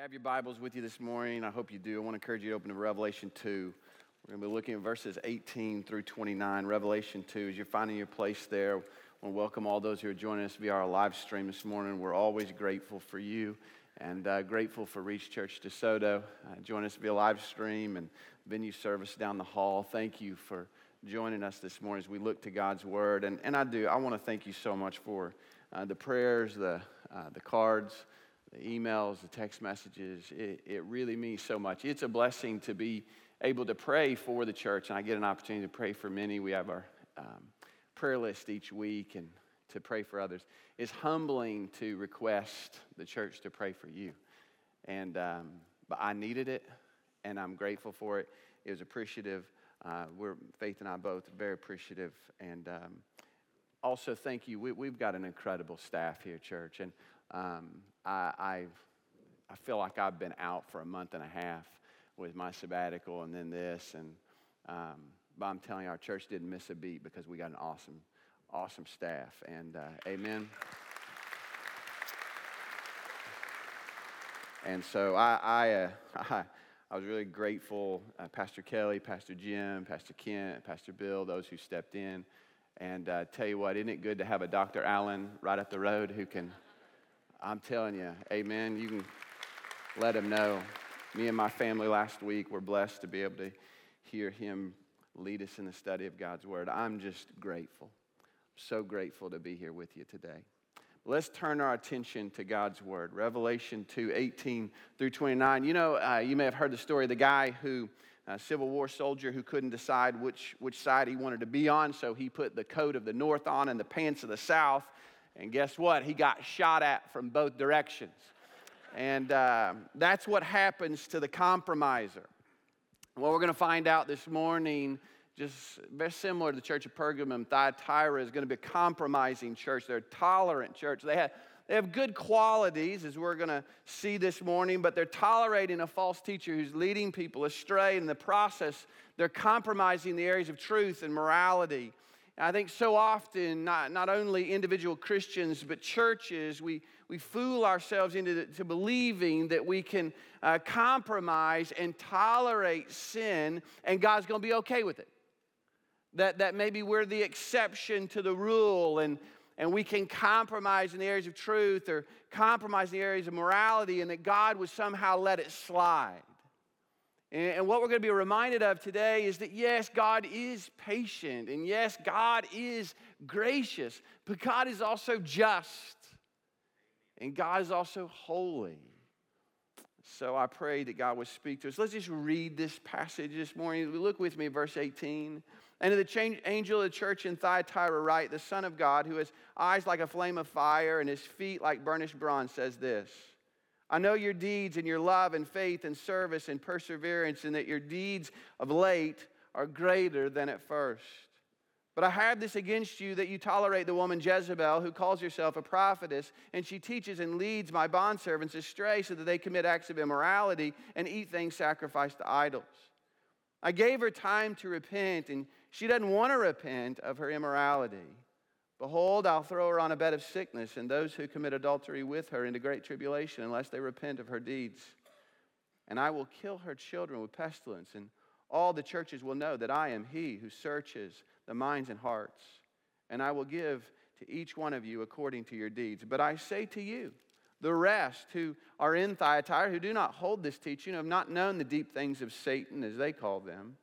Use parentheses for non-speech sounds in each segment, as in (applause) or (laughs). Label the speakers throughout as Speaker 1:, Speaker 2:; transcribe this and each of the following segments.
Speaker 1: have your Bibles with you this morning, I hope you do. I want to encourage you to open to Revelation 2. We're going to be looking at verses 18 through 29. Revelation 2, as you're finding your place there, I want to welcome all those who are joining us via our live stream this morning. We're always grateful for you and uh, grateful for Reach Church DeSoto. Uh, join us via live stream and venue service down the hall. Thank you for joining us this morning as we look to God's Word. And, and I do, I want to thank you so much for uh, the prayers, the, uh, the cards the emails, the text messages. It, it really means so much. It's a blessing to be able to pray for the church, and I get an opportunity to pray for many. We have our um, prayer list each week and to pray for others. It's humbling to request the church to pray for you. And, um, but I needed it, and I'm grateful for it. It was appreciative. Uh, we're, Faith and I both, very appreciative. And um, also, thank you. We, have got an incredible staff here, church. And um, I, I've, I feel like I've been out for a month and a half with my sabbatical and then this. And, um, but I'm telling you, our church didn't miss a beat because we got an awesome, awesome staff. And uh, amen. And so I, I, uh, I, (laughs) I, was really grateful, uh, Pastor Kelly, Pastor Jim, Pastor Kent, Pastor Bill, those who stepped in. And uh, tell you what, isn't it good to have a Dr. Allen right up the road who can I'm telling you, amen. You can let him know. Me and my family last week were blessed to be able to hear him lead us in the study of God's Word. I'm just grateful. So grateful to be here with you today. Let's turn our attention to God's Word. Revelation 2 18 through 29. You know, uh, you may have heard the story of the guy who, a Civil War soldier who couldn't decide which, which side he wanted to be on, so he put the coat of the North on and the pants of the South. And guess what? He got shot at from both directions. And uh, that's what happens to the compromiser. What we're going to find out this morning, just very similar to the church of Pergamum, Thyatira is going to be a compromising church. They're a tolerant church. They have, they have good qualities, as we're going to see this morning, but they're tolerating a false teacher who's leading people astray. In the process, they're compromising the areas of truth and morality. I think so often, not, not only individual Christians, but churches, we, we fool ourselves into to believing that we can uh, compromise and tolerate sin and God's going to be okay with it. That, that maybe we're the exception to the rule and, and we can compromise in the areas of truth or compromise in the areas of morality and that God would somehow let it slide. And what we're going to be reminded of today is that yes, God is patient, and yes, God is gracious, but God is also just, and God is also holy. So I pray that God would speak to us. Let's just read this passage this morning. Look with me, verse 18. And to the angel of the church in Thyatira, write, the Son of God, who has eyes like a flame of fire and his feet like burnished bronze, says this. I know your deeds and your love and faith and service and perseverance, and that your deeds of late are greater than at first. But I have this against you that you tolerate the woman Jezebel, who calls herself a prophetess, and she teaches and leads my bondservants astray so that they commit acts of immorality and eat things sacrificed to idols. I gave her time to repent, and she doesn't want to repent of her immorality. Behold, I'll throw her on a bed of sickness, and those who commit adultery with her into great tribulation, unless they repent of her deeds. And I will kill her children with pestilence, and all the churches will know that I am he who searches the minds and hearts. And I will give to each one of you according to your deeds. But I say to you, the rest who are in Thyatira, who do not hold this teaching, have not known the deep things of Satan, as they call them,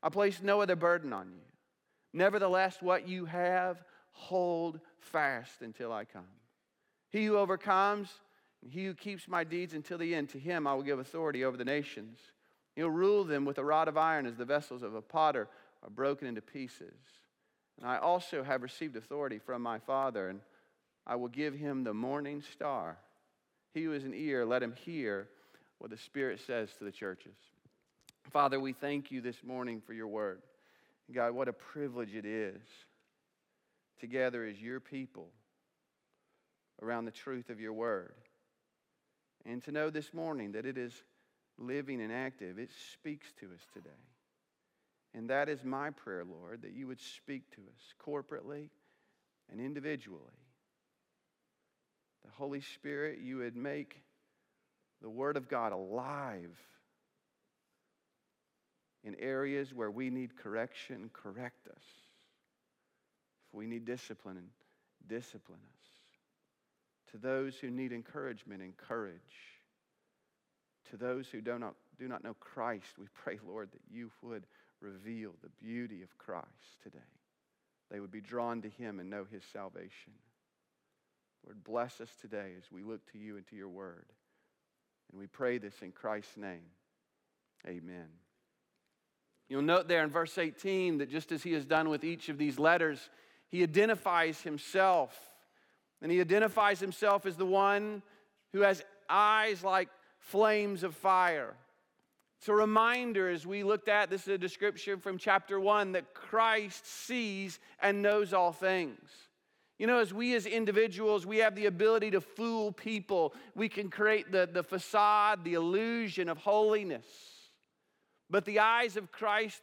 Speaker 1: I place no other burden on you. Nevertheless, what you have, hold fast until I come. He who overcomes, and he who keeps my deeds until the end, to him I will give authority over the nations. He'll rule them with a rod of iron as the vessels of a potter are broken into pieces. And I also have received authority from my Father, and I will give him the morning star. He who has an ear, let him hear what the Spirit says to the churches. Father, we thank you this morning for your word. God, what a privilege it is together as your people around the truth of your word. And to know this morning that it is living and active, it speaks to us today. And that is my prayer, Lord, that you would speak to us corporately and individually. The Holy Spirit, you would make the Word of God alive in areas where we need correction, correct us. We need discipline, and discipline us. To those who need encouragement, encourage. To those who do not, do not know Christ, we pray, Lord, that you would reveal the beauty of Christ today. They would be drawn to him and know his salvation. Lord, bless us today as we look to you and to your word. And we pray this in Christ's name. Amen. You'll note there in verse 18 that just as he has done with each of these letters, he identifies himself. And he identifies himself as the one who has eyes like flames of fire. It's a reminder as we looked at this is a description from chapter 1 that Christ sees and knows all things. You know, as we as individuals, we have the ability to fool people. We can create the, the facade, the illusion of holiness. But the eyes of Christ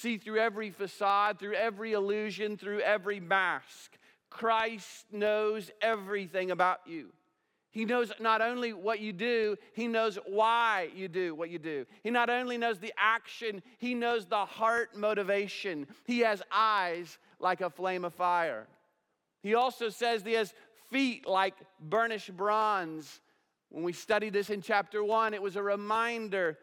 Speaker 1: see through every facade, through every illusion, through every mask. Christ knows everything about you. He knows not only what you do, he knows why you do what you do. He not only knows the action, he knows the heart motivation. He has eyes like a flame of fire. He also says he has feet like burnished bronze. When we studied this in chapter one, it was a reminder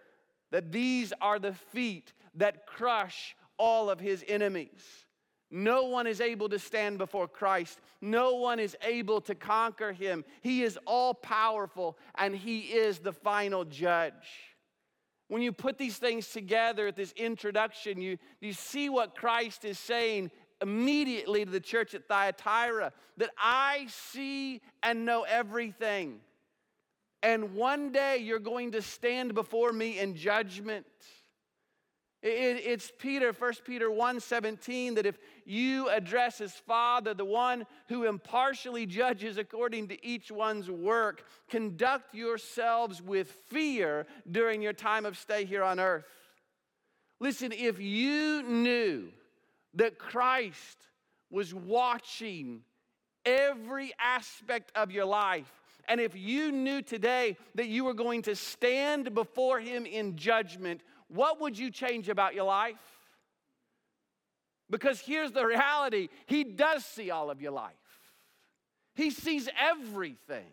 Speaker 1: that these are the feet that crush all of his enemies. No one is able to stand before Christ. No one is able to conquer him. He is all powerful and he is the final judge. When you put these things together at this introduction, you, you see what Christ is saying immediately to the church at Thyatira that I see and know everything. And one day you're going to stand before me in judgment. It's Peter, 1 Peter 1 17, that if you address his Father, the one who impartially judges according to each one's work, conduct yourselves with fear during your time of stay here on earth. Listen, if you knew that Christ was watching every aspect of your life, and if you knew today that you were going to stand before Him in judgment, what would you change about your life? Because here's the reality He does see all of your life, He sees everything.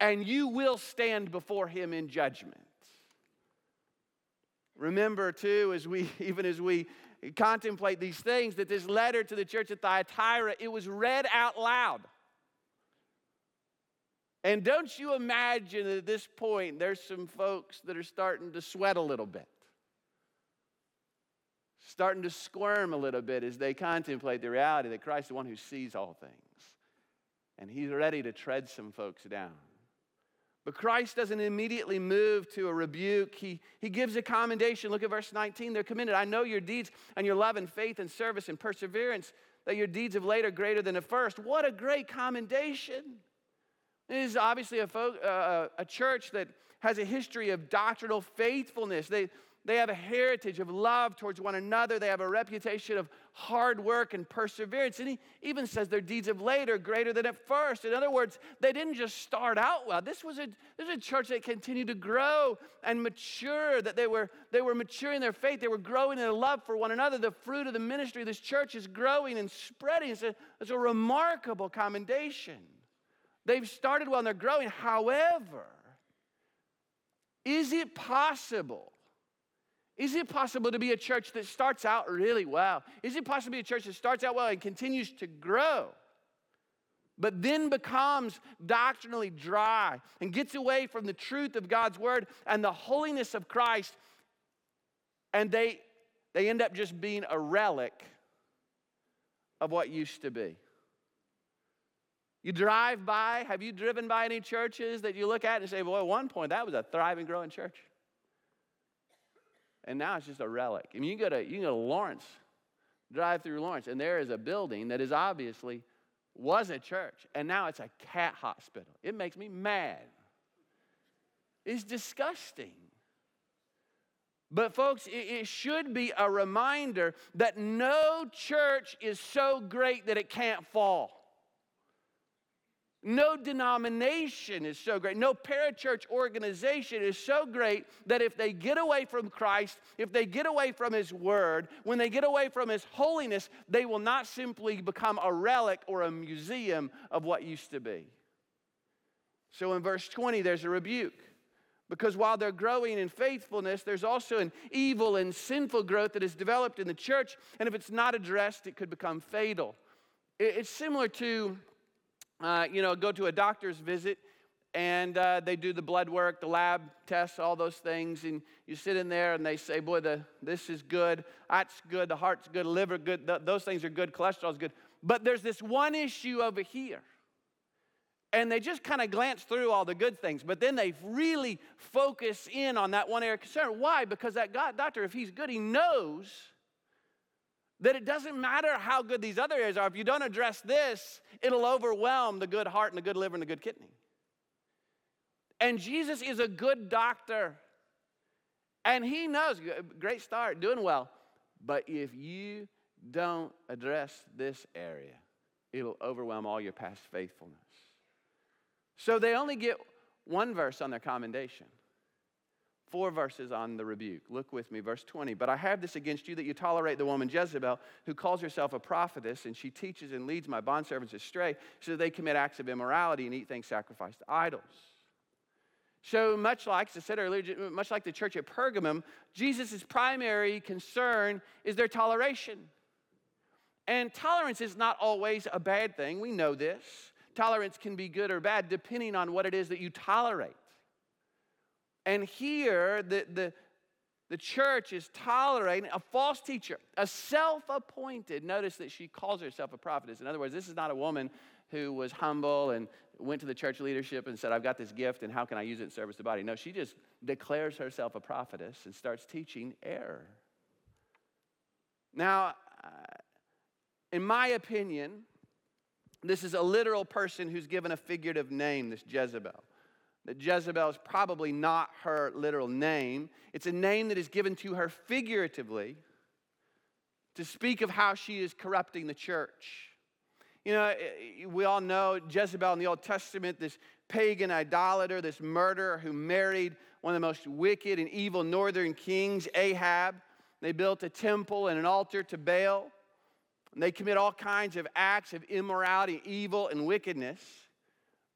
Speaker 1: And you will stand before Him in judgment. Remember, too, as we, (laughs) even as we contemplate these things, that this letter to the church at Thyatira, it was read out loud. And don't you imagine at this point there's some folks that are starting to sweat a little bit, starting to squirm a little bit as they contemplate the reality that Christ is the one who sees all things. And he's ready to tread some folks down. But Christ doesn't immediately move to a rebuke. He, he gives a commendation. Look at verse 19. They're commended. I know your deeds and your love and faith and service and perseverance, that your deeds of late are greater than the first. What a great commendation. This is obviously a, folk, uh, a church that has a history of doctrinal faithfulness. They, they have a heritage of love towards one another. They have a reputation of hard work and perseverance. And he even says their deeds of late are greater than at first. In other words, they didn't just start out well. This was a, this was a church that continued to grow and mature, that they were, they were maturing their faith. They were growing in their love for one another. The fruit of the ministry of this church is growing and spreading. It's a, it's a remarkable commendation. They've started well and they're growing. However, is it possible? Is it possible to be a church that starts out really well? Is it possible to be a church that starts out well and continues to grow, but then becomes doctrinally dry and gets away from the truth of God's word and the holiness of Christ, and they, they end up just being a relic of what used to be? You drive by, have you driven by any churches that you look at and say, well, at one point that was a thriving, growing church? And now it's just a relic. I mean, you go to, you go to Lawrence, drive through Lawrence, and there is a building that is obviously was a church, and now it's a cat hospital. It makes me mad. It's disgusting. But, folks, it, should be a reminder that no church is so great that it can't fall. No denomination is so great. No parachurch organization is so great that if they get away from Christ, if they get away from His Word, when they get away from His holiness, they will not simply become a relic or a museum of what used to be. So in verse 20, there's a rebuke. Because while they're growing in faithfulness, there's also an evil and sinful growth that is developed in the church. And if it's not addressed, it could become fatal. It's similar to, uh, you know, go to a doctor's visit and uh, they do the blood work, the lab tests, all those things. And you sit in there and they say, boy, the, this is good, that's good, the heart's good, liver good, th- those things are good, cholesterol's good. But there's this one issue over here and they just kind of glance through all the good things, but then they really focus in on that one area of concern. Why? Because that God, doctor, if he's good, he knows that it doesn't matter how good these other areas are. If you don't address this, it'll overwhelm the good heart and the good liver and the good kidney. And Jesus is a good doctor. And he knows, great start, doing well. But if you don't address this area, it'll overwhelm all your past faithfulness. So they only get one verse on their commendation, four verses on the rebuke. Look with me, verse 20. But I have this against you that you tolerate the woman Jezebel, who calls herself a prophetess, and she teaches and leads my bondservants astray, so they commit acts of immorality and eat things sacrificed to idols. So, much like, as I said earlier, much like the church at Pergamum, Jesus' primary concern is their toleration. And tolerance is not always a bad thing. We know this. Tolerance can be good or bad depending on what it is that you tolerate. And here, the, the, the church is tolerating a false teacher, a self appointed. Notice that she calls herself a prophetess. In other words, this is not a woman who was humble and went to the church leadership and said, I've got this gift and how can I use it in service to the body? No, she just declares herself a prophetess and starts teaching error. Now, uh, in my opinion, this is a literal person who's given a figurative name, this Jezebel. That Jezebel is probably not her literal name. It's a name that is given to her figuratively to speak of how she is corrupting the church. You know, eh, eh, we all know Jezebel in the Old Testament, this pagan idolater, this murderer who married one of the most wicked and evil northern kings, Ahab. They built a temple and an altar to Baal. And they commit all kinds of acts of immorality, evil, and wickedness.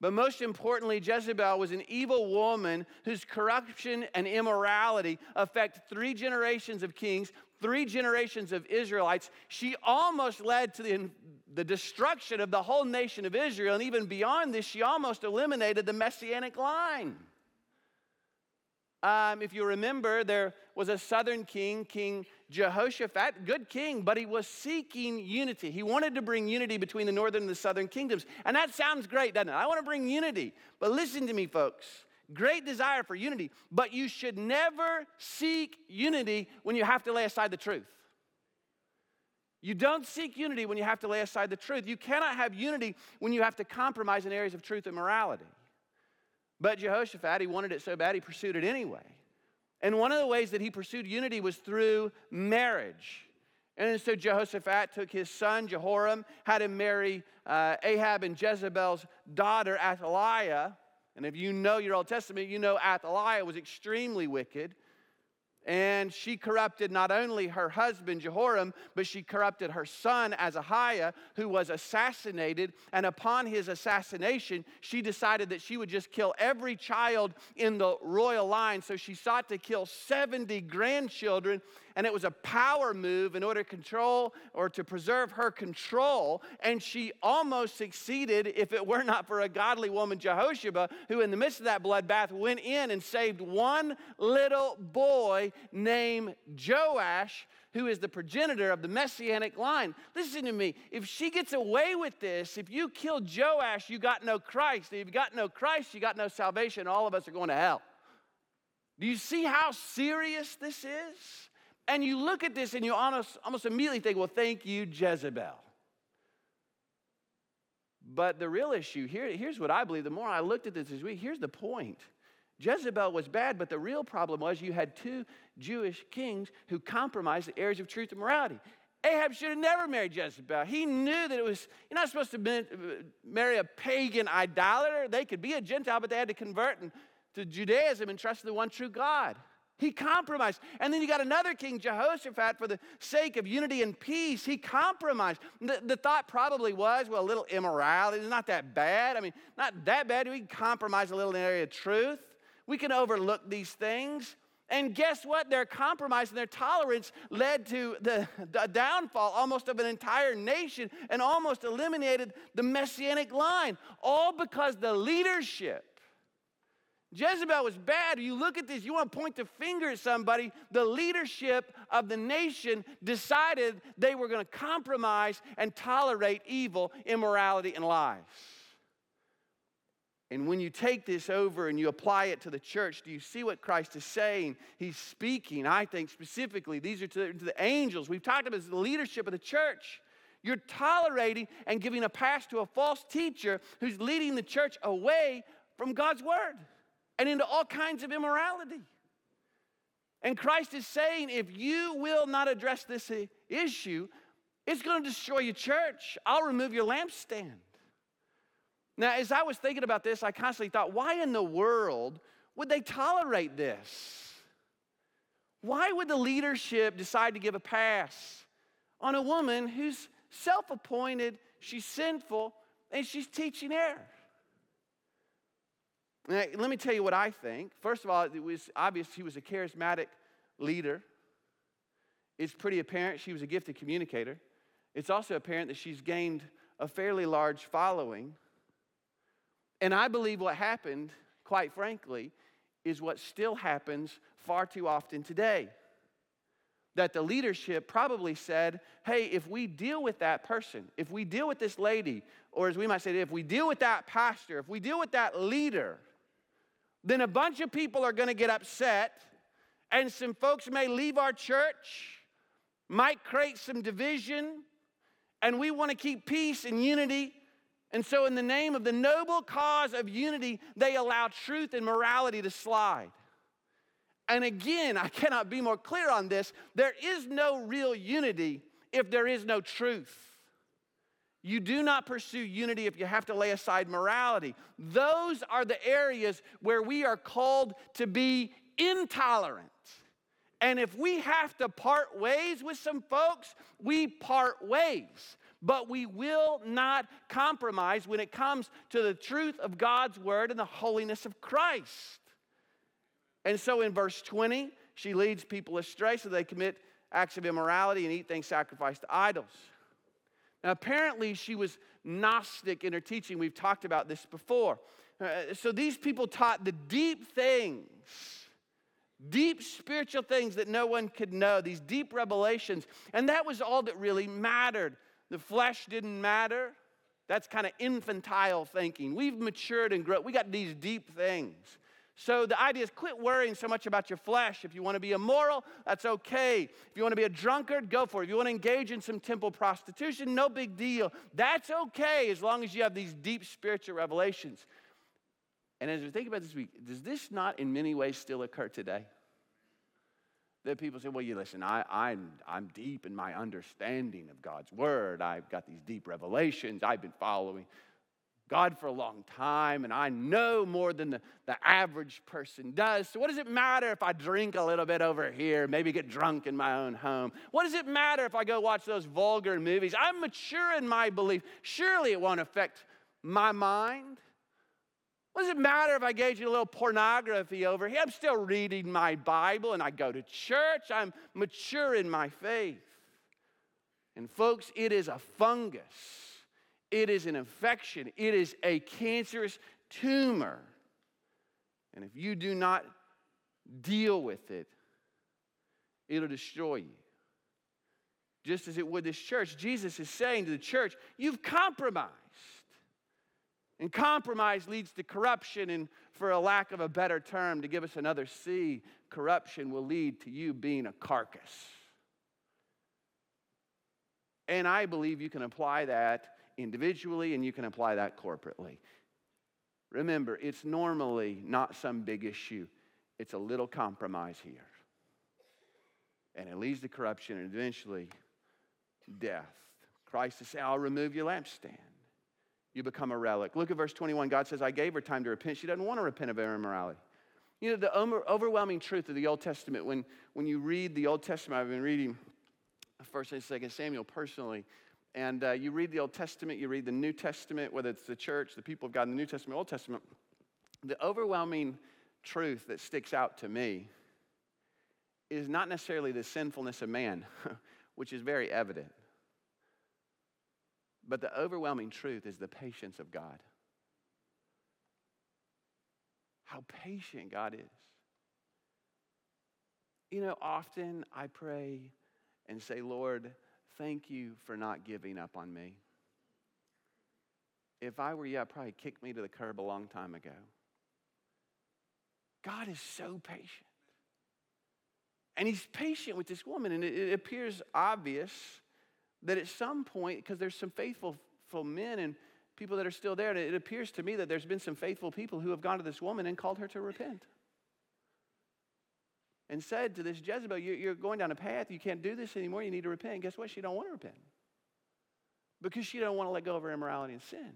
Speaker 1: But most importantly, Jezebel was an evil woman whose corruption and immorality affect three generations of kings, three generations of Israelites. She almost led to the, the destruction of the whole nation of Israel. And even beyond this, she almost eliminated the messianic line. Um, if you remember, there was a southern king, King Jehoshaphat, good king, but he was seeking unity. He wanted to bring unity between the northern and the southern kingdoms. And that sounds great, doesn't it? I want to bring unity. But listen to me, folks. Great desire for unity, but you should never seek unity when you have to lay aside the truth. You don't seek unity when you have to lay aside the truth. You cannot have unity when you have to compromise in areas of truth and morality. But Jehoshaphat, he wanted it so bad, he pursued it anyway. And one of the ways that he pursued unity was through marriage. And so Jehoshaphat took his son Jehoram, had him marry uh, Ahab and Jezebel's daughter Athaliah. And if you know your Old Testament, you know Athaliah was extremely wicked. And she corrupted not only her husband Jehoram, but she corrupted her son Ahaziah, who was assassinated. And upon his assassination, she decided that she would just kill every child in the royal line. So she sought to kill 70 grandchildren and it was a power move in order to control or to preserve her control. And she almost succeeded if it were not for a godly woman, Jehosheba, who in the midst of that bloodbath went in and saved one little boy named Joash who is the progenitor of the messianic line. Listen to me. If she gets away with this, if you kill Joash, you got no Christ. If you got no Christ, you got no salvation. All of us are going to hell. Do you see how serious this is? And you look at this and you almost, almost immediately think, well, thank you, Jezebel. But the real issue here, here's what I believe. The more I looked at this this week, here's the point. Jezebel was bad, but the real problem was you had two Jewish kings who compromised the areas of truth and morality. Ahab should have never married Jezebel. He knew that it was, you're not supposed to marry a pagan idolater. They could be a Gentile, but they had to convert to Judaism and trust the one true God. He compromised. And then you got another king, Jehoshaphat, for the sake of unity and peace. He compromised. The, the thought probably was, well, a little immorality is not that bad. I mean, not that bad. We can compromise a little in the area of truth. We can overlook these things. And guess what? Their compromise and their tolerance led to the, the, downfall almost of an entire nation and almost eliminated the messianic line, all because the leadership. Jezebel was bad. You look at this, you want to point the finger at somebody. The leadership of the nation decided they were going to compromise and tolerate evil, immorality, and lies. And when you take this over and you apply it to the church, do you see what Christ is saying? He's speaking, I think, specifically. These are to the, to the angels. We've talked about the leadership of the church. You're tolerating and giving a pass to a false teacher who's leading the church away from God's word and into all kinds of immorality. And Christ is saying, if you will not address this issue, it's going to destroy your church. I'll remove your lampstand. Now, as I was thinking about this, I constantly thought, why in the world would they tolerate this? Why would the leadership decide to give a pass on a woman who's self appointed, she's sinful, and she's teaching error? Now, let me tell you what I think. First of all, it was obvious she was a charismatic leader. It's pretty apparent she was a gifted communicator. It's also apparent that she's gained a fairly large following. And I believe what happened, quite frankly, is what still happens far too often today. That the leadership probably said, hey, if we deal with that person, if we deal with this lady, or as we might say, if we deal with that pastor, if we deal with that leader, then a bunch of people are going to get upset, and some folks may leave our church, might create some division, and we want to keep peace and unity and so, in the name of the noble cause of unity, they allow truth and morality to slide. And again, I cannot be more clear on this. There is no real unity if there is no truth. You do not pursue unity if you have to lay aside morality. Those are the areas where we are called to be intolerant. And if we have to part ways with some folks, we part ways but we will not compromise when it comes to the truth of God's word and the holiness of Christ. And so in verse 20, she leads people astray so they commit acts of immorality and eat things sacrificed to idols. Now, apparently, she was Gnostic in her teaching. We've talked about this before. Uh, so these people taught the deep things, deep spiritual things that no one could know, these deep revelations. And that was all that really mattered. The flesh didn't matter. That's kind of infantile thinking. We've matured and grown. We got these deep things. So the idea is quit worrying so much about your flesh. If you want to be immoral, that's okay. If you want to be a drunkard, go for it. If you want to engage in some temple prostitution, no big deal. That's okay as long as you have these deep spiritual revelations. And as we think about this week, does this not in many ways still occur today? that people say, well, you listen, I, I'm, I'm deep in my understanding of God's word. I've got these deep revelations. I've been following God for a long time, and I know more than the, the average person does. So, what does it matter if I drink a little bit over here, maybe get drunk in my own home? What does it matter if I go watch those vulgar movies? I'm mature in my belief. Surely it won't affect my mind. What does it matter if I gauge you a little pornography over here? I'm still reading my Bible and I go to church. I'm mature in my faith. And folks, it is a fungus, it is an infection, it is a cancerous tumor. And if you do not deal with it, it'll destroy you. Just as it would this church, Jesus is saying to the church, You've compromised. And compromise leads to corruption, and for a lack of a better term, to give us another C, corruption will lead to you being a carcass. And I believe you can apply that individually and you can apply that corporately. Remember, it's normally not some big issue, it's a little compromise here. And it leads to corruption and eventually death. Christ is saying, I'll remove your lampstand. You become a relic. Look at verse 21. God says, I gave her time to repent. She doesn't want to repent of her immorality. You know, the overwhelming truth of the Old Testament, when, when you read the Old Testament, I've been reading 1st and 2nd Samuel personally, and uh, you read the Old Testament, you read the New Testament, whether it's the church, the people of God in the New Testament, Old Testament, the overwhelming truth that sticks out to me is not necessarily the sinfulness of man, (laughs) which is very evident, but the overwhelming truth is the patience of God. How patient God is. You know, often I pray and say, Lord, thank you for not giving up on me. If I were you, I'd probably kick me to the curb a long time ago. God is so patient. And he's patient with this woman, and it, it appears obvious that at some point, because there's some faithful men and people that are still there, and it appears to me that there's been some faithful people who have gone to this woman and called her to repent. And said to this Jezebel, You're going down a path, you can't do this anymore, you need to repent. Guess what? She don't want to repent. Because she don't want to let go of her immorality and sin.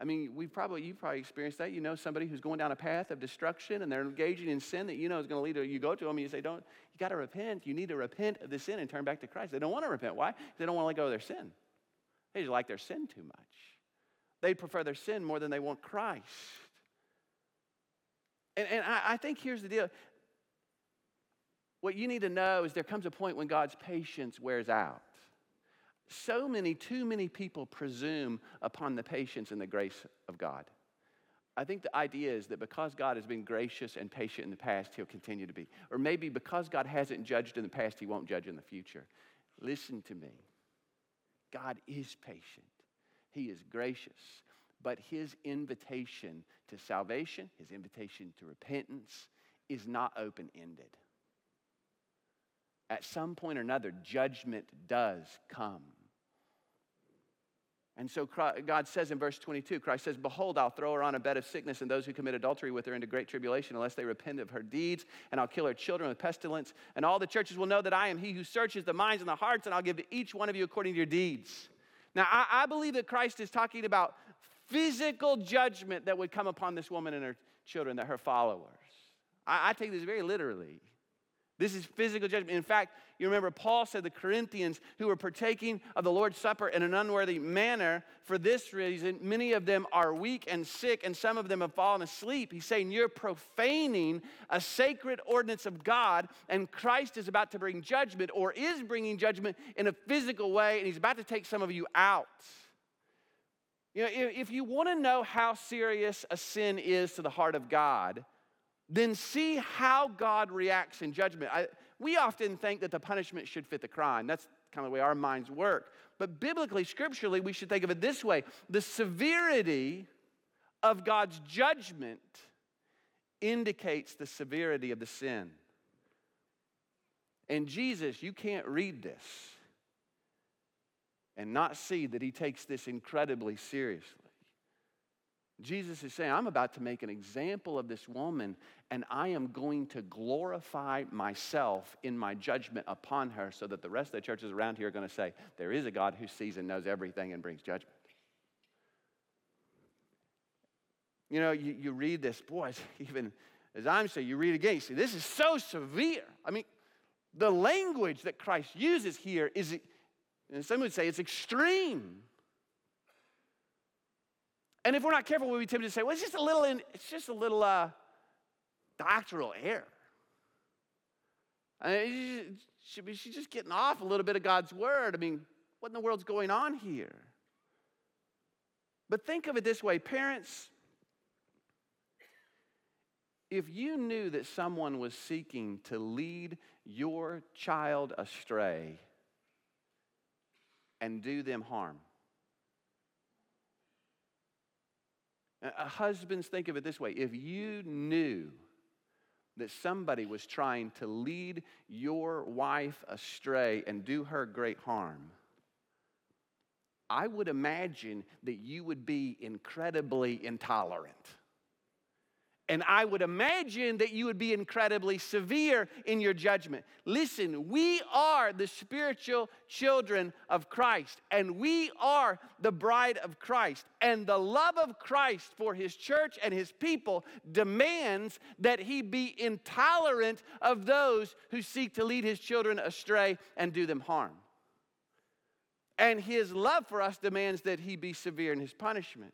Speaker 1: I mean, we probably you probably experienced that. You know somebody who's going down a path of destruction and they're engaging in sin that you know is going to lead to you go to them and you say, Don't you gotta repent. You need to repent of the sin and turn back to Christ. They don't want to repent. Why? They don't want to let go of their sin. They just like their sin too much. They prefer their sin more than they want Christ. And, and I, I think here's the deal. What you need to know is there comes a point when God's patience wears out so many, too many people presume upon the patience and the grace of God. I think the idea is that because God has been gracious and patient in the past, He'll continue to be. Or maybe because God hasn't judged in the past, He won't judge in the future. Listen to me. God is patient, He is gracious, but His invitation to salvation, His invitation to repentance, is not open ended. At some point or another, judgment does come. And so God says in verse 22, Christ says, Behold, I'll throw her on a bed of sickness, and those who commit adultery with her into great tribulation, unless they repent of her deeds, and I'll kill her children with pestilence. And all the churches will know that I am he who searches the minds and the hearts, and I'll give to each one of you according to your deeds. Now, I, I believe that Christ is talking about physical judgment that would come upon this woman and her children, that her followers. I, I take this very literally. This is physical judgment. In fact, you remember Paul said the Corinthians who were partaking of the Lord's Supper in an unworthy manner, for this reason, many of them are weak and sick, and some of them have fallen asleep. He's saying you're profaning a sacred ordinance of God, and Christ is about to bring judgment or is bringing judgment in a physical way, and he's about to take some of you out. You know, if you want to know how serious a sin is to the heart of God, then see how God reacts in judgment. I, we often think that the punishment should fit the crime. That's kind of the way our minds work. But biblically, scripturally, we should think of it this way the severity of God's judgment indicates the severity of the sin. And Jesus, you can't read this and not see that he takes this incredibly seriously. Jesus is saying, I'm about to make an example of this woman, and I am going to glorify myself in my judgment upon her so that the rest of the churches around here are going to say, There is a God who sees and knows everything and brings judgment. You know, you, you read this, boy, (laughs) even as I'm saying, you read again, you see, this is so severe. I mean, the language that Christ uses here is, and some would say it's extreme. And if we're not careful, we'll be tempted to say, well, it's just a little, in, it's just a little uh, doctrinal error. I mean, she's just getting off a little bit of God's word. I mean, what in the world's going on here? But think of it this way parents, if you knew that someone was seeking to lead your child astray and do them harm, Uh, husbands, think of it this way. If you knew that somebody was trying to lead your wife astray and do her great harm, I would imagine that you would be incredibly intolerant And I would imagine that you would be incredibly severe in your judgment. Listen, we are the spiritual children of Christ, and we are the bride of Christ. And the love of Christ for his church and his people demands that he be intolerant of those who seek to lead his children astray and do them harm. And his love for us demands that he be severe in his punishment.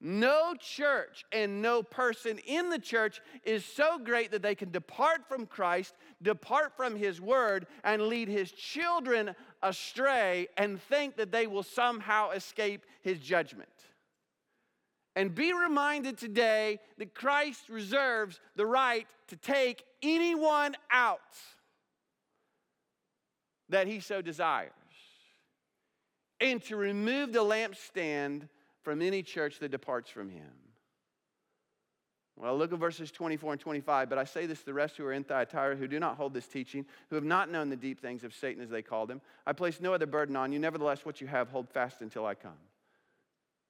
Speaker 1: No church and no person in the church is so great that they can depart from Christ, depart from His Word, and lead His children astray and think that they will somehow escape His judgment. And be reminded today that Christ reserves the right to take anyone out that He so desires and to remove the lampstand from any church that departs from him. Well, look at verses 24 and 25. But I say this to the rest who are in Thyatira who do not hold this teaching, who have not known the deep things of Satan as they call them. I place no other burden on you. Nevertheless, what you have, hold fast until I come.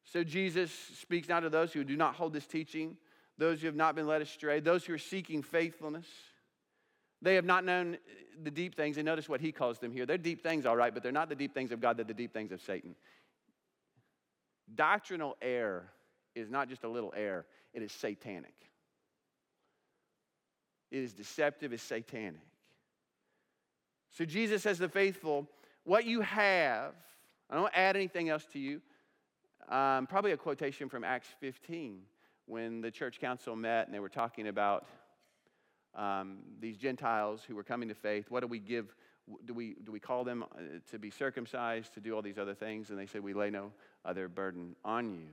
Speaker 1: So Jesus speaks now to those who do not hold this teaching, those who have not been led astray, those who are seeking faithfulness. They have not known the deep things, and notice what he calls them here. They're deep things, all right, but they're not the deep things of God, they're the deep things of Satan. Doctrinal error is not just a little error, it is satanic. It is deceptive, it's satanic. So Jesus says to the faithful, what you have, I don't add anything else to you. Um, probably a quotation from Acts 15 when the church council met and they were talking about um, these Gentiles who were coming to faith. What do we give? Do we, do we call them uh, to be circumcised, to do all these other things? And they said, We lay no other burden on you.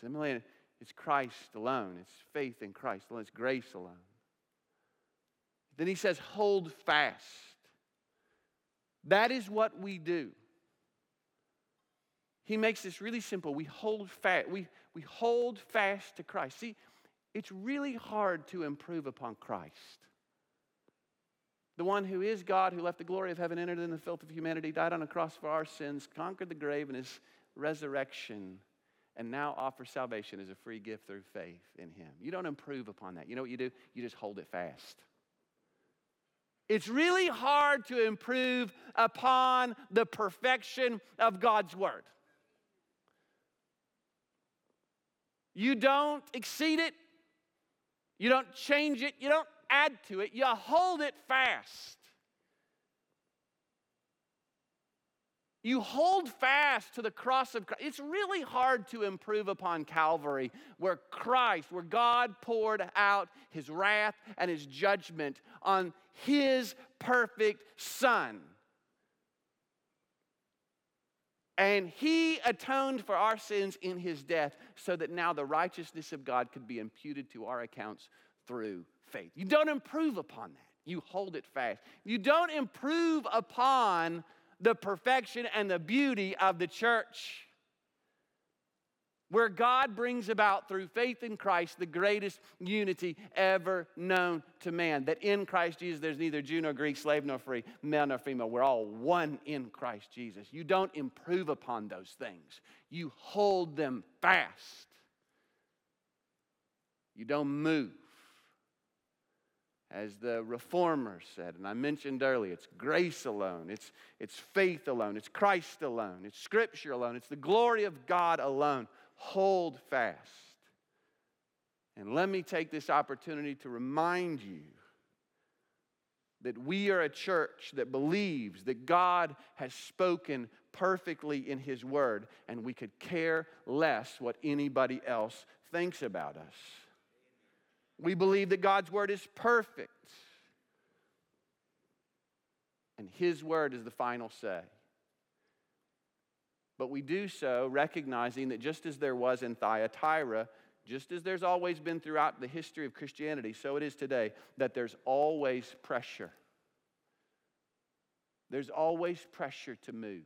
Speaker 1: Similarly, it's Christ alone, it's faith in Christ alone, it's grace alone. Then he says, hold fast. That is what we do. He makes this really simple. We hold fast. We, we hold fast to Christ. See, it's really hard to improve upon Christ. The one who is God, who left the glory of heaven, entered in the filth of humanity, died on a cross for our sins, conquered the grave, and his resurrection and now offer salvation as a free gift through faith in Him. You don't improve upon that. You know what you do? You just hold it fast. It's really hard to improve upon the perfection of God's Word. You don't exceed it, you don't change it, you don't add to it, you hold it fast. You hold fast to the cross of Christ. It's really hard to improve upon Calvary, where Christ, where God poured out his wrath and his judgment on his perfect Son. And he atoned for our sins in his death so that now the righteousness of God could be imputed to our accounts through faith. You don't improve upon that, you hold it fast. You don't improve upon the perfection and the beauty of the church. Where God brings about through faith in Christ the greatest unity ever known to man. That in Christ Jesus there's neither Jew nor Greek, slave nor free, male nor female. We're all one in Christ Jesus. You don't improve upon those things, you hold them fast. You don't move as the reformers said, and I mentioned earlier, it's grace alone, it's, it's faith alone, it's Christ alone, it's Scripture alone, it's the glory of God alone. Hold fast. And let me take this opportunity to remind you that we are a church that believes that God has spoken perfectly in His Word, and we could care less what anybody else thinks about us. We believe that God's word is perfect. And his word is the final say. But we do so recognizing that just as there was in Thyatira, just as there's always been throughout the history of Christianity, so it is today, that there's always pressure. There's always pressure to move.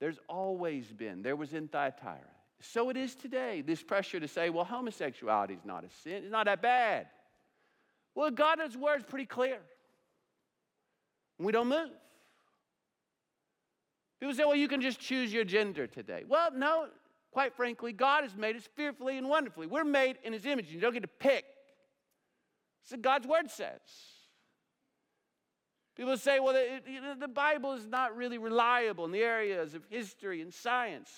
Speaker 1: There's always been. There was in Thyatira. So it is today, this pressure to say, well, homosexuality is not a sin, it's not that bad. Well, God's word is pretty clear. We don't move. People say, well, you can just choose your gender today. Well, no, Quite frankly, God has made us fearfully and wonderfully. We're made in His image. And you don't get to pick. That's what God's Word says. People say, well, know, the Bible is not really reliable in the areas of history and science.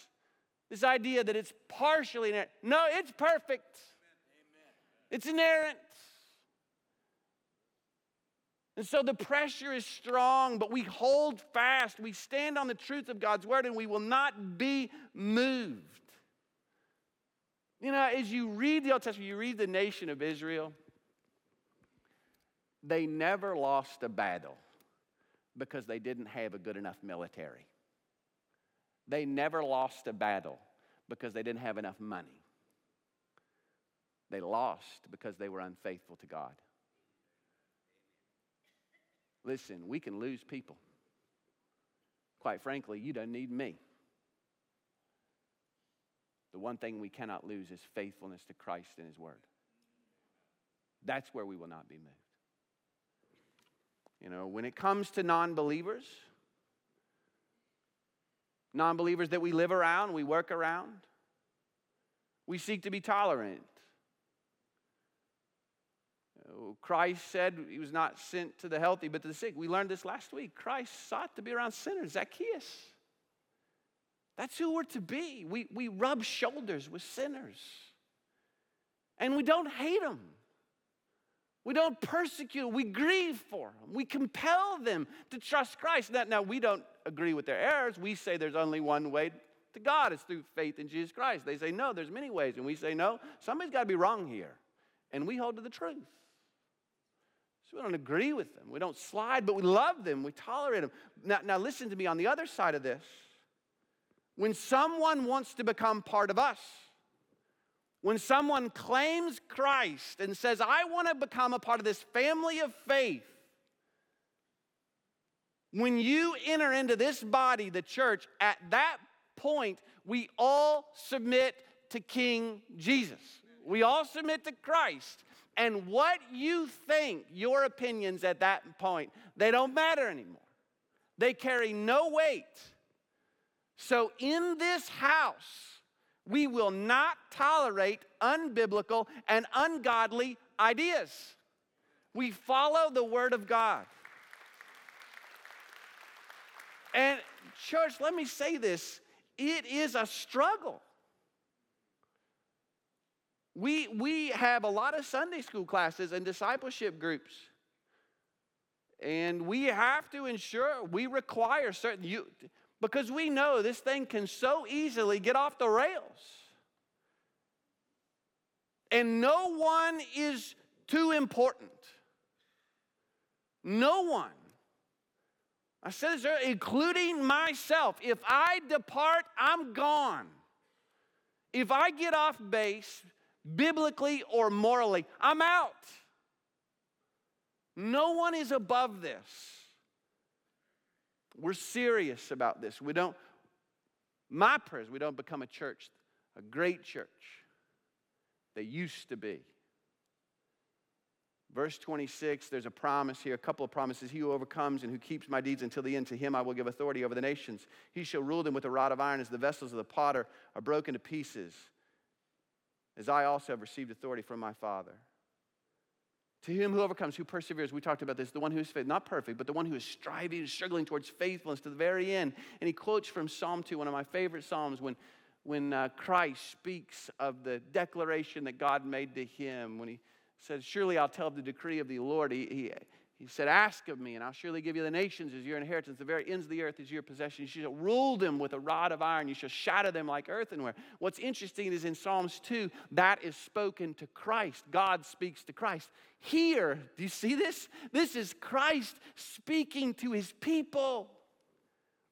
Speaker 1: This idea that it's partially inerrant. No, it's perfect. It's inerrant. And so the pressure is strong, but we hold fast. We stand on the truth of God's word and we will not be moved. You know, as you read the Old Testament, you read the nation of Israel, they never lost a battle because they didn't have a good enough military. They never lost a battle because they didn't have enough money. They lost because they were unfaithful to God. Listen, we can lose people. Quite frankly, you don't need me. The one thing we cannot lose is faithfulness to Christ and His Word. That's where we will not be moved. You know, when it comes to non believers, non believers that we live around, we work around, we seek to be tolerant. Oh, Christ said he was not sent to the healthy but to the sick. We learned this last week. Christ sought to be around sinners, Zacchaeus. That's who we're to be. We, we rub shoulders with sinners. And we don't hate them. We don't persecute, we grieve for them. We compel them to trust Christ. Now, now, we don't agree with their errors. We say there's only one way to God, it's through faith in Jesus Christ. They say, no, there's many ways. And we say, no, somebody's got to be wrong here. And we hold to the truth. So we don't agree with them. We don't slide, but we love them. We tolerate them. Now, now listen to me on the other side of this. When someone wants to become part of us, when someone claims Christ and says, I want to become a part of this family of faith, when you enter into this body, the church, at that point, we all submit to King Jesus. We all submit to Christ. And what you think, your opinions at that point, they don't matter anymore. They carry no weight. So in this house, we will not tolerate unbiblical and ungodly ideas. We follow the Word of God. And, church, let me say this it is a struggle. We, we have a lot of Sunday school classes and discipleship groups. And we have to ensure we require certain you because we know this thing can so easily get off the rails. And no one is too important. No one. I said this earlier, including myself. If I depart, I'm gone. If I get off base, biblically or morally, I'm out. No one is above this. We're serious about this. We don't, my prayers, we don't become a church, a great church they used to be. Verse 26, there's a promise here, a couple of promises. He who overcomes and who keeps my deeds until the end, to him I will give authority over the nations. He shall rule them with a rod of iron as the vessels of the potter are broken to pieces, as I also have received authority from my Father. To him who overcomes, who perseveres, we talked about this, the one who is faith, not perfect, but the one who is striving struggling towards faithfulness to the very end. And he quotes from Psalm 2, one of my favorite Psalms, when, when uh, Christ speaks of the declaration that God made to him, when he says, Surely I'll tell of the decree of the Lord. He, he, he said, Ask of me, and I'll surely give you the nations as your inheritance. The very ends of the earth is your possession. You shall rule them with a rod of iron. You shall shatter them like earthenware. What's interesting is in Psalms 2, that is spoken to Christ. God speaks to Christ. Here, do you see this? This is Christ speaking to his people.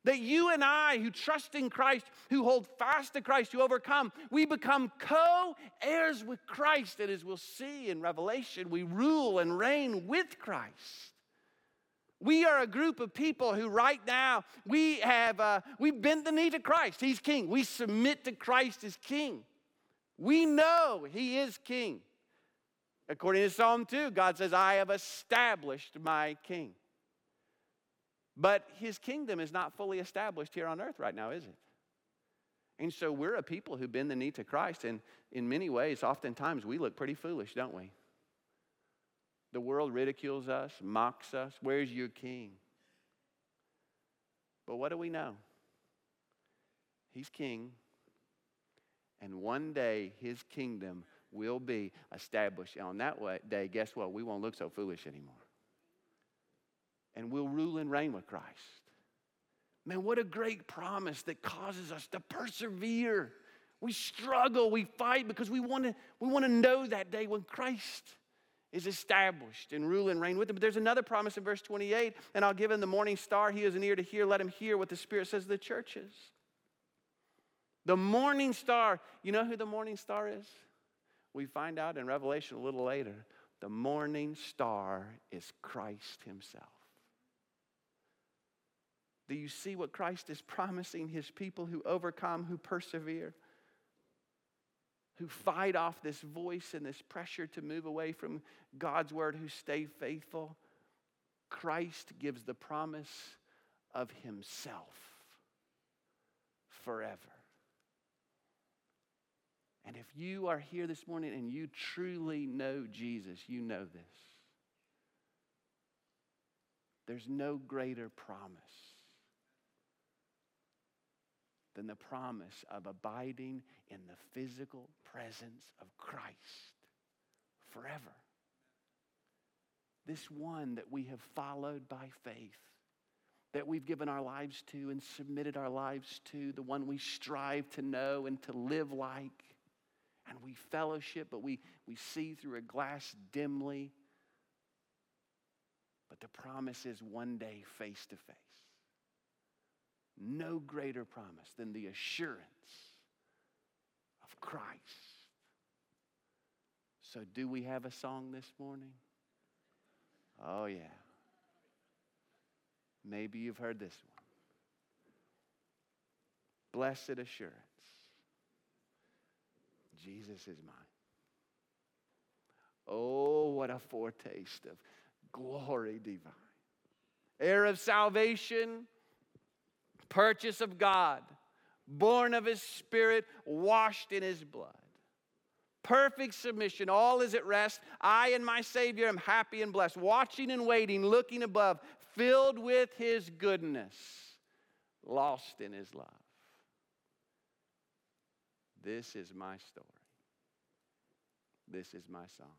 Speaker 1: That you and I, who trust in Christ, who hold fast to Christ, who overcome, we become co heirs with Christ. And as we'll see in Revelation, we rule and reign with Christ. We are a group of people who, right now, we have uh, we bend the knee to Christ. He's King. We submit to Christ as King. We know He is King. According to Psalm 2, God says, I have established my King. But his kingdom is not fully established here on earth right now, is it? And so we're a people who bend the knee to Christ. And in many ways, oftentimes we look pretty foolish, don't we? The world ridicules us, mocks us. Where's your king? But what do we know? He's king. And one day his kingdom will be established. And on that day, guess what? We won't look so foolish anymore. And we'll rule and reign with Christ. Man, what a great promise that causes us to persevere. We struggle, we fight because we want to we want to know that day when Christ is established and rule and reign with him. But there's another promise in verse 28, and I'll give him the morning star. He has an ear to hear. Let him hear what the Spirit says to the churches. The morning star, you know who the morning star is? We find out in Revelation a little later. The morning star is Christ Himself. Do you see what Christ is promising His people who overcome, who persevere? who fight off this voice and this pressure to move away from God's word, who stay faithful, Christ gives the promise of Himself forever. And if you are here this morning and you truly know Jesus, you know this. There's no greater promise than the promise of abiding in the physical presence of Christ forever. This one that we have followed by faith, that we've given our lives to and submitted our lives to, the one we strive to know and to live like, and we fellowship, but we, we see through a glass dimly. But the promise is one day face to face no greater promise than the assurance of Christ. So, do we have a song this morning? Oh, yeah. Maybe you've heard this one. Blessed assurance Jesus is mine. Oh, what a foretaste of glory divine. Heir of salvation purchase of God, born of his spirit, washed in his blood. Perfect submission, all is at rest. I and my Savior am happy and blessed, watching and waiting, looking above, filled with his goodness, lost in his love. This is my story. This is my song,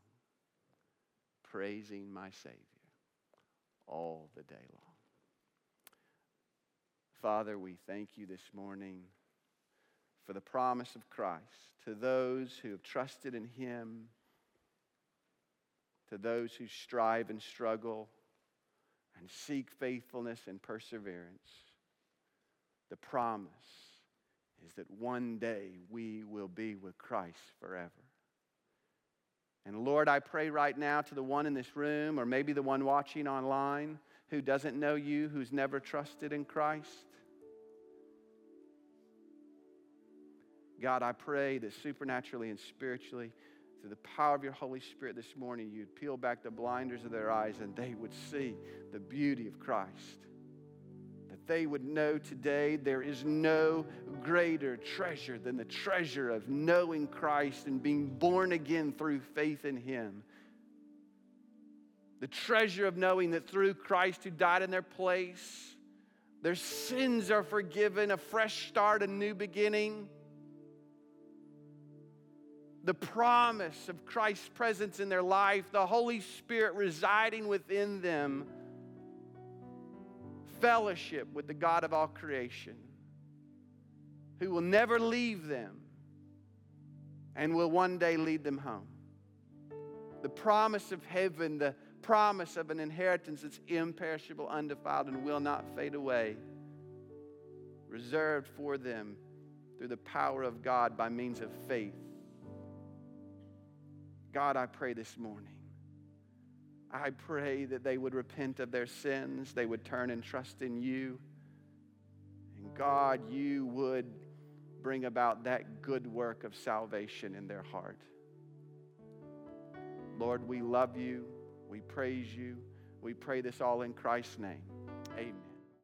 Speaker 1: praising my Savior all the day long. Father, we thank you this morning for the promise of Christ to those who have trusted in him, to those who strive and struggle and seek faithfulness and perseverance. The promise is that one day we will be with Christ forever. And Lord, I pray right now to the one in this room, or maybe the one watching online who doesn't know you, who's never trusted in Christ. God, I pray that supernaturally and spiritually, through the power of your Holy Spirit this morning, you'd peel back the blinders of their eyes and they would see the beauty of Christ. That they would know today there is no greater treasure than the treasure of knowing Christ and being born again through faith in Him. The treasure of knowing that through Christ who died in their place, their sins are forgiven, a fresh start, a new beginning the promise of Christ's presence in their life, the Holy Spirit residing within them, fellowship with the God of all creation, who will never leave them and will one day lead them home. The promise of heaven, the promise of an inheritance that's imperishable, undefiled, and will not fade away, reserved for them through the power of God by means of faith God, I pray this morning. I pray that they would repent of their sins, they would turn and trust in you. And God, you would bring about that good work of salvation in their heart. Lord, we love you. We praise you. We pray this all in Christ's name. Amen.